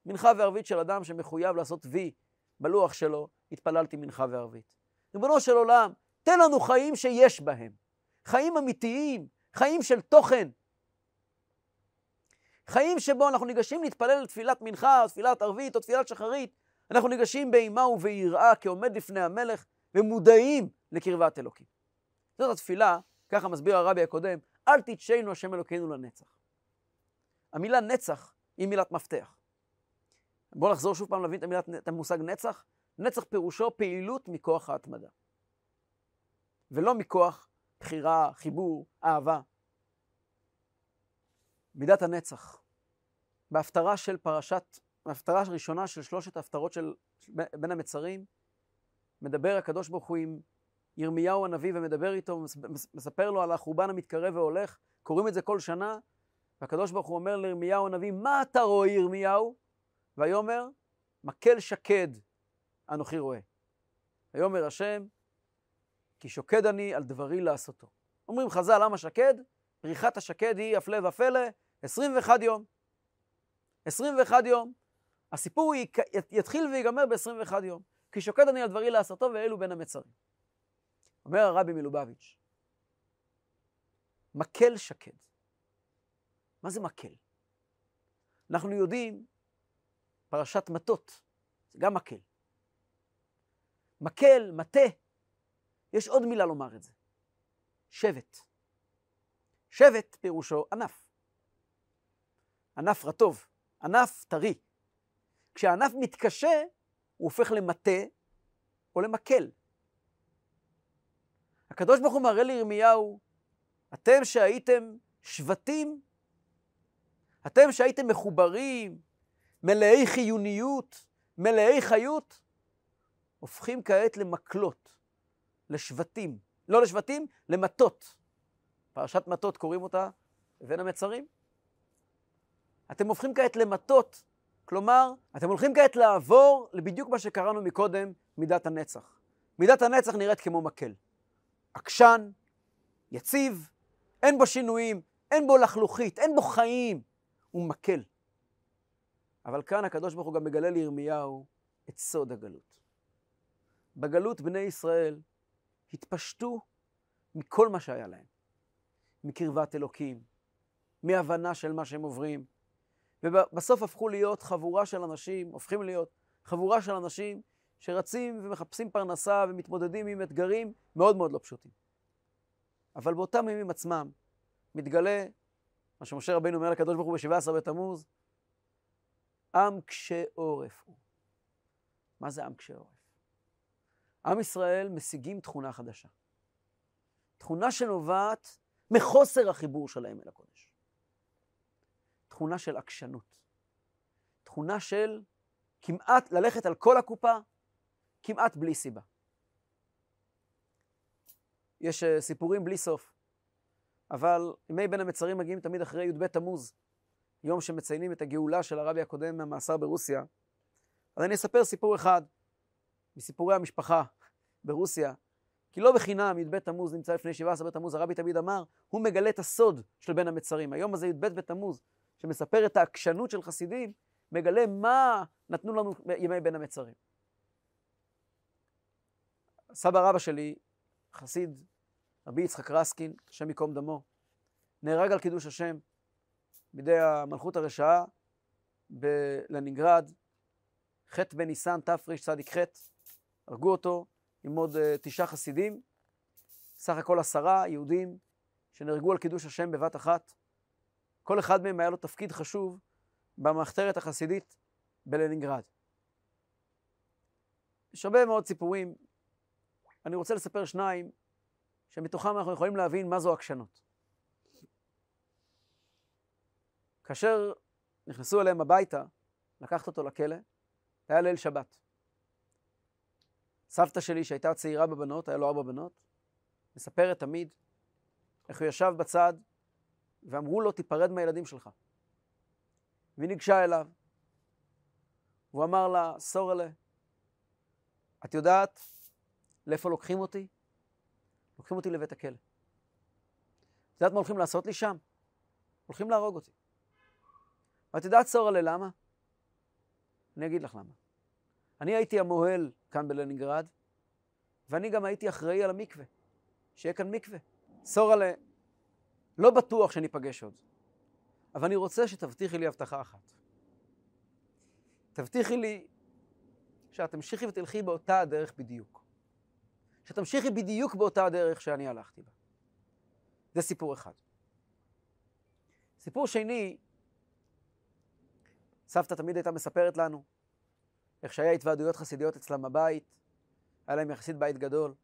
מנחה וערבית של אדם שמחויב לעשות וי בלוח שלו, התפללתי מנחה וערבית. ריבונו של עולם, תן לנו חיים שיש בהם, חיים אמיתיים, חיים של תוכן. חיים שבו אנחנו ניגשים להתפלל לתפילת מנחה, או תפילת ערבית, או תפילת שחרית, אנחנו ניגשים באימה וביראה כעומד לפני המלך, ומודעים לקרבת אלוקים. זאת התפילה, ככה מסביר הרבי הקודם, אל תתשנו השם אלוקינו לנצח. המילה נצח היא מילת מפתח. בואו נחזור שוב פעם להבין את, המילת, את המושג נצח. נצח פירושו פעילות מכוח ההתמדה. ולא מכוח בחירה, חיבור, אהבה. מידת הנצח. בהפטרה של פרשת, בהפטרה הראשונה של שלושת ההפטרות של בין המצרים, מדבר הקדוש ברוך הוא עם ירמיהו הנביא ומדבר איתו, מספר לו על החורבן המתקרב והולך, קוראים את זה כל שנה, והקדוש ברוך הוא אומר לירמיהו הנביא, מה אתה רואה ירמיהו? ויאמר, מקל שקד אנוכי רואה. ויאמר השם, כי שוקד אני על דברי לעשותו. אומרים חז"ל, למה שקד? פריחת השקד היא, הפלא ופלא, 21 יום. 21 יום. הסיפור יתחיל ויגמר ב-21 יום. כי שוקד אני על דברי לעשותו ואלו בין המצרים. אומר הרבי מלובביץ', מקל שקד. מה זה מקל? אנחנו יודעים, פרשת מטות, זה גם מקל. מקל, מטה, יש עוד מילה לומר את זה. שבט. שבט פירושו ענף. ענף רטוב, ענף טרי. כשהענף מתקשה, הוא הופך למטה או למקל. הקדוש ברוך הוא מראה לירמיהו, אתם שהייתם שבטים, אתם שהייתם מחוברים, מלאי חיוניות, מלאי חיות, הופכים כעת למקלות, לשבטים. לא לשבטים, למטות. פרשת מטות קוראים אותה בין המצרים. אתם הופכים כעת למטות, כלומר, אתם הולכים כעת לעבור לבדיוק מה שקראנו מקודם, מידת הנצח. מידת הנצח נראית כמו מקל. עקשן, יציב, אין בו שינויים, אין בו לחלוכית, אין בו חיים, הוא מקל. אבל כאן הקדוש ברוך הוא גם מגלה לירמיהו את סוד הגלות. בגלות בני ישראל התפשטו מכל מה שהיה להם, מקרבת אלוקים, מהבנה של מה שהם עוברים, ובסוף הפכו להיות חבורה של אנשים, הופכים להיות חבורה של אנשים שרצים ומחפשים פרנסה ומתמודדים עם אתגרים מאוד מאוד לא פשוטים. אבל באותם ימים עצמם מתגלה מה שמשה רבינו אומר לקדוש ברוך הוא ב-17 בתמוז, עם קשה עורף הוא. מה זה עם קשה עורף? עם ישראל משיגים תכונה חדשה. תכונה שנובעת מחוסר החיבור שלהם אל הקודש. תכונה של עקשנות. תכונה של כמעט ללכת על כל הקופה, כמעט בלי סיבה. יש uh, סיפורים בלי סוף, אבל ימי בין המצרים מגיעים תמיד אחרי י"ב תמוז, יום שמציינים את הגאולה של הרבי הקודם מהמאסר ברוסיה. אז אני אספר סיפור אחד מסיפורי המשפחה ברוסיה, כי לא בחינם י"ב תמוז נמצא לפני 17 בתמוז, הרבי תמיד אמר, הוא מגלה את הסוד של בין המצרים. היום הזה י"ב בתמוז, שמספר את העקשנות של חסידים, מגלה מה נתנו לנו ימי בין המצרים. סבא רבא שלי, חסיד, רבי יצחק רסקין, השם ייקום דמו, נהרג על קידוש השם בידי המלכות הרשעה בלנינגרד, ח' בניסן תרצ"ח, הרגו אותו עם עוד uh, תשעה חסידים, סך הכל עשרה יהודים שנהרגו על קידוש השם בבת אחת. כל אחד מהם היה לו תפקיד חשוב במחתרת החסידית בלנינגרד. יש הרבה מאוד סיפורים, אני רוצה לספר שניים, שמתוכם אנחנו יכולים להבין מה זו עקשנות. כאשר נכנסו אליהם הביתה, לקחת אותו לכלא, היה ליל שבת. סבתא שלי, שהייתה צעירה בבנות, היה לו ארבע בנות, מספרת תמיד איך הוא ישב בצד ואמרו לו, תיפרד מהילדים שלך. והיא ניגשה אליו, והוא אמר לה, סורלה, את יודעת לאיפה לוקחים אותי? לוקחים אותי לבית הכלא. את יודעת מה הולכים לעשות לי שם? הולכים להרוג אותי. ואת יודעת, סורלה, למה? אני אגיד לך למה. אני הייתי המוהל כאן בלנינגרד, ואני גם הייתי אחראי על המקווה, שיהיה כאן מקווה. סורלה, לא בטוח שניפגש עוד, אבל אני רוצה שתבטיחי לי הבטחה אחת. תבטיחי לי שאת תמשיכי ותלכי באותה הדרך בדיוק. שתמשיכי בדיוק באותה הדרך שאני הלכתי בה. זה סיפור אחד. סיפור שני, סבתא תמיד הייתה מספרת לנו איך שהיה התוועדויות חסידיות אצלם בבית, היה להם יחסית בית גדול,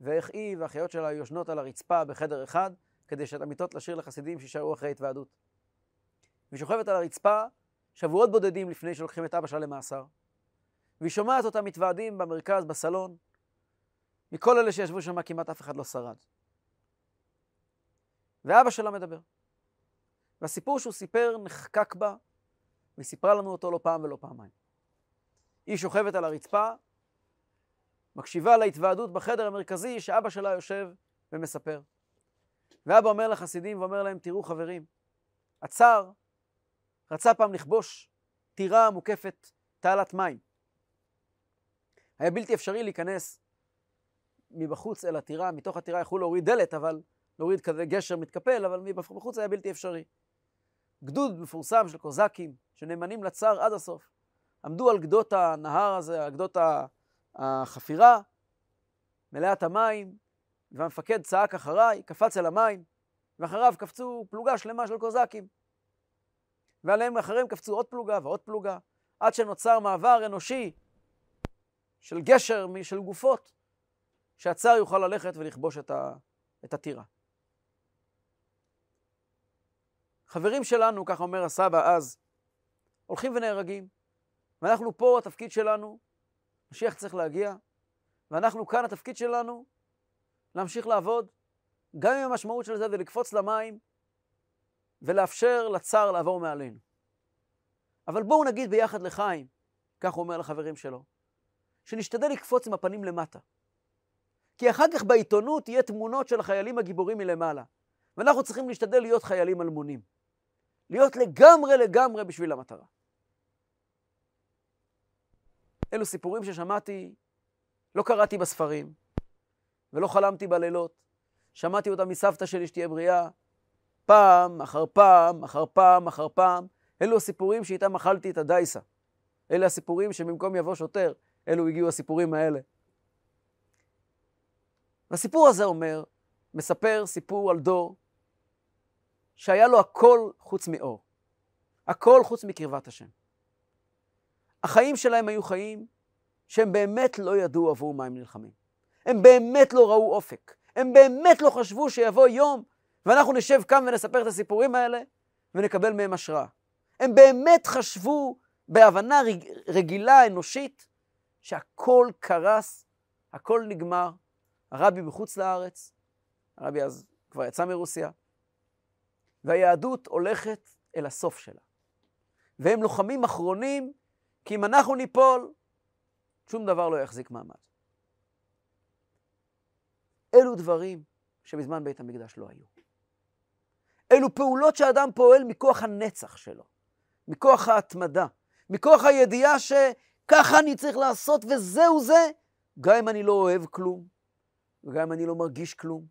ואיך היא והאחיות שלה יושנות על הרצפה בחדר אחד, כדי שאת המיטות לשיר לחסידים שישארו אחרי התוועדות. והיא שוכבת על הרצפה שבועות בודדים לפני שלוקחים את אבא שלה למאסר, והיא שומעת אותם מתוועדים במרכז, בסלון. מכל אלה שישבו שם כמעט אף אחד לא שרד. ואבא שלה מדבר. והסיפור שהוא סיפר נחקק בה, והיא סיפרה לנו אותו לא פעם ולא פעמיים. היא שוכבת על הרצפה, מקשיבה להתוועדות בחדר המרכזי שאבא שלה יושב ומספר. ואבא אומר לחסידים ואומר להם, תראו חברים, הצאר רצה פעם לכבוש טירה מוקפת תעלת מים. היה בלתי אפשרי להיכנס מבחוץ אל הטירה, מתוך הטירה יכלו להוריד דלת, אבל להוריד כזה גשר מתקפל, אבל מבחוץ היה בלתי אפשרי. גדוד מפורסם של קוזקים, שנאמנים לצאר עד הסוף, עמדו על גדות הנהר הזה, על גדות החפירה, מלאת המים, והמפקד צעק אחריי, קפץ אל המים, ואחריו קפצו פלוגה שלמה של קוזקים. ועליהם אחריהם קפצו עוד פלוגה ועוד פלוגה, עד שנוצר מעבר אנושי של גשר של גופות, שהצר יוכל ללכת ולכבוש את, ה, את הטירה. חברים שלנו, ככה אומר הסבא אז, הולכים ונהרגים, ואנחנו פה, התפקיד שלנו, משיח צריך להגיע, ואנחנו כאן, התפקיד שלנו, להמשיך לעבוד, גם אם המשמעות של זה זה לקפוץ למים ולאפשר לצר לעבור מעלינו. אבל בואו נגיד ביחד לחיים, כך הוא אומר לחברים שלו, שנשתדל לקפוץ עם הפנים למטה. כי אחר כך בעיתונות יהיה תמונות של החיילים הגיבורים מלמעלה. ואנחנו צריכים להשתדל להיות חיילים אלמונים. להיות לגמרי לגמרי בשביל המטרה. אלו סיפורים ששמעתי, לא קראתי בספרים, ולא חלמתי בלילות. שמעתי אותם מסבתא שלי שתהיה בריאה, פעם אחר פעם אחר פעם אחר פעם. אלו הסיפורים שאיתם אכלתי את הדייסה. אלה הסיפורים שבמקום יבוא שוטר, אלו הגיעו הסיפורים האלה. והסיפור הזה אומר, מספר סיפור על דור שהיה לו הכל חוץ מאור. הכל חוץ מקרבת השם. החיים שלהם היו חיים שהם באמת לא ידעו עבור מה הם נלחמים. הם באמת לא ראו אופק. הם באמת לא חשבו שיבוא יום ואנחנו נשב כאן ונספר את הסיפורים האלה ונקבל מהם השראה. הם באמת חשבו בהבנה רגילה, אנושית, שהכל קרס, הכל נגמר. הרבי בחוץ לארץ, הרבי אז כבר יצא מרוסיה, והיהדות הולכת אל הסוף שלה. והם לוחמים אחרונים, כי אם אנחנו ניפול, שום דבר לא יחזיק מעמד. אלו דברים שבזמן בית המקדש לא היו. אלו פעולות שאדם פועל מכוח הנצח שלו, מכוח ההתמדה, מכוח הידיעה שככה אני צריך לעשות וזהו זה, גם אם אני לא אוהב כלום, וגם אם אני לא מרגיש כלום.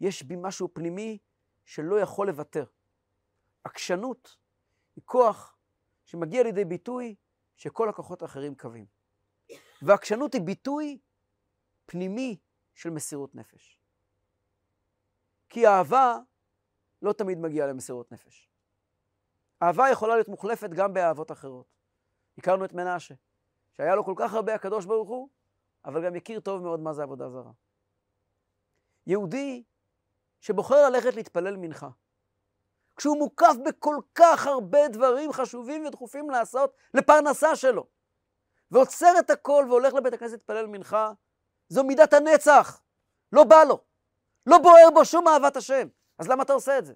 יש בי משהו פנימי שלא יכול לוותר. עקשנות היא כוח שמגיע לידי ביטוי שכל הכוחות האחרים קווים. ועקשנות היא ביטוי פנימי של מסירות נפש. כי אהבה לא תמיד מגיעה למסירות נפש. אהבה יכולה להיות מוחלפת גם באהבות אחרות. הכרנו את מנשה, שהיה לו כל כך הרבה הקדוש ברוך הוא, אבל גם הכיר טוב מאוד מה זה עבודה זרה. יהודי שבוחר ללכת להתפלל מנחה, כשהוא מוקף בכל כך הרבה דברים חשובים ודחופים לעשות לפרנסה שלו, ועוצר את הכל והולך לבית הכנסת להתפלל מנחה, זו מידת הנצח. לא בא לו. לא בוער בו שום אהבת השם. אז למה אתה עושה את זה?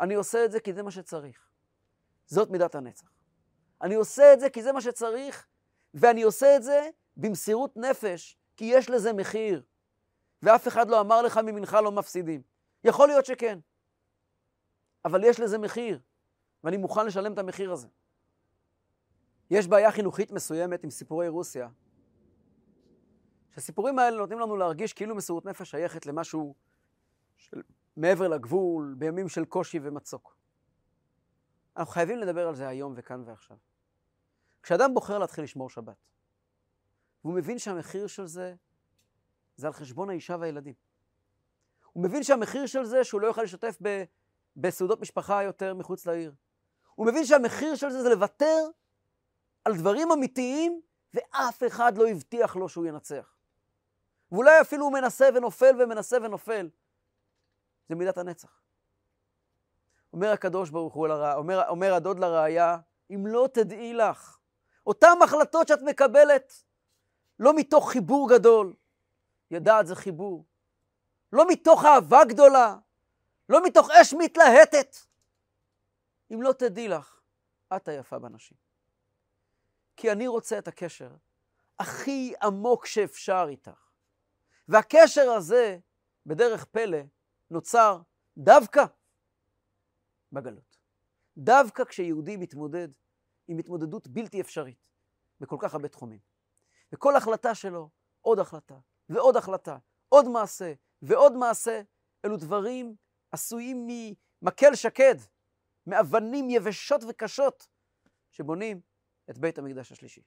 אני עושה את זה כי זה מה שצריך. זאת מידת הנצח. אני עושה את זה כי זה מה שצריך, ואני עושה את זה במסירות נפש, כי יש לזה מחיר. ואף אחד לא אמר לך ממנחה לא מפסידים. יכול להיות שכן, אבל יש לזה מחיר, ואני מוכן לשלם את המחיר הזה. יש בעיה חינוכית מסוימת עם סיפורי רוסיה, שהסיפורים האלה נותנים לנו להרגיש כאילו מסירות נפש שייכת למשהו של מעבר לגבול, בימים של קושי ומצוק. אנחנו חייבים לדבר על זה היום וכאן ועכשיו. כשאדם בוחר להתחיל לשמור שבת, והוא מבין שהמחיר של זה זה על חשבון האישה והילדים. הוא מבין שהמחיר של זה שהוא לא יוכל לשתף ב, בסעודות משפחה יותר מחוץ לעיר. הוא מבין שהמחיר של זה זה לוותר על דברים אמיתיים ואף אחד לא הבטיח לו שהוא ינצח. ואולי אפילו הוא מנסה ונופל ומנסה ונופל. זה מידת הנצח. אומר הקדוש ברוך הוא, לרע, אומר, אומר הדוד לראיה, אם לא תדעי לך, אותן החלטות שאת מקבלת, לא מתוך חיבור גדול, ידעת זה חיבור, לא מתוך אהבה גדולה, לא מתוך אש מתלהטת. אם לא תדעי לך, את היפה בנשים. כי אני רוצה את הקשר הכי עמוק שאפשר איתך. והקשר הזה, בדרך פלא, נוצר דווקא בגלות. דווקא כשיהודי מתמודד עם התמודדות בלתי אפשרית בכל כך הרבה תחומים. וכל החלטה שלו, עוד החלטה, ועוד החלטה, עוד מעשה, ועוד מעשה, אלו דברים עשויים ממקל שקד, מאבנים יבשות וקשות, שבונים את בית המקדש השלישי.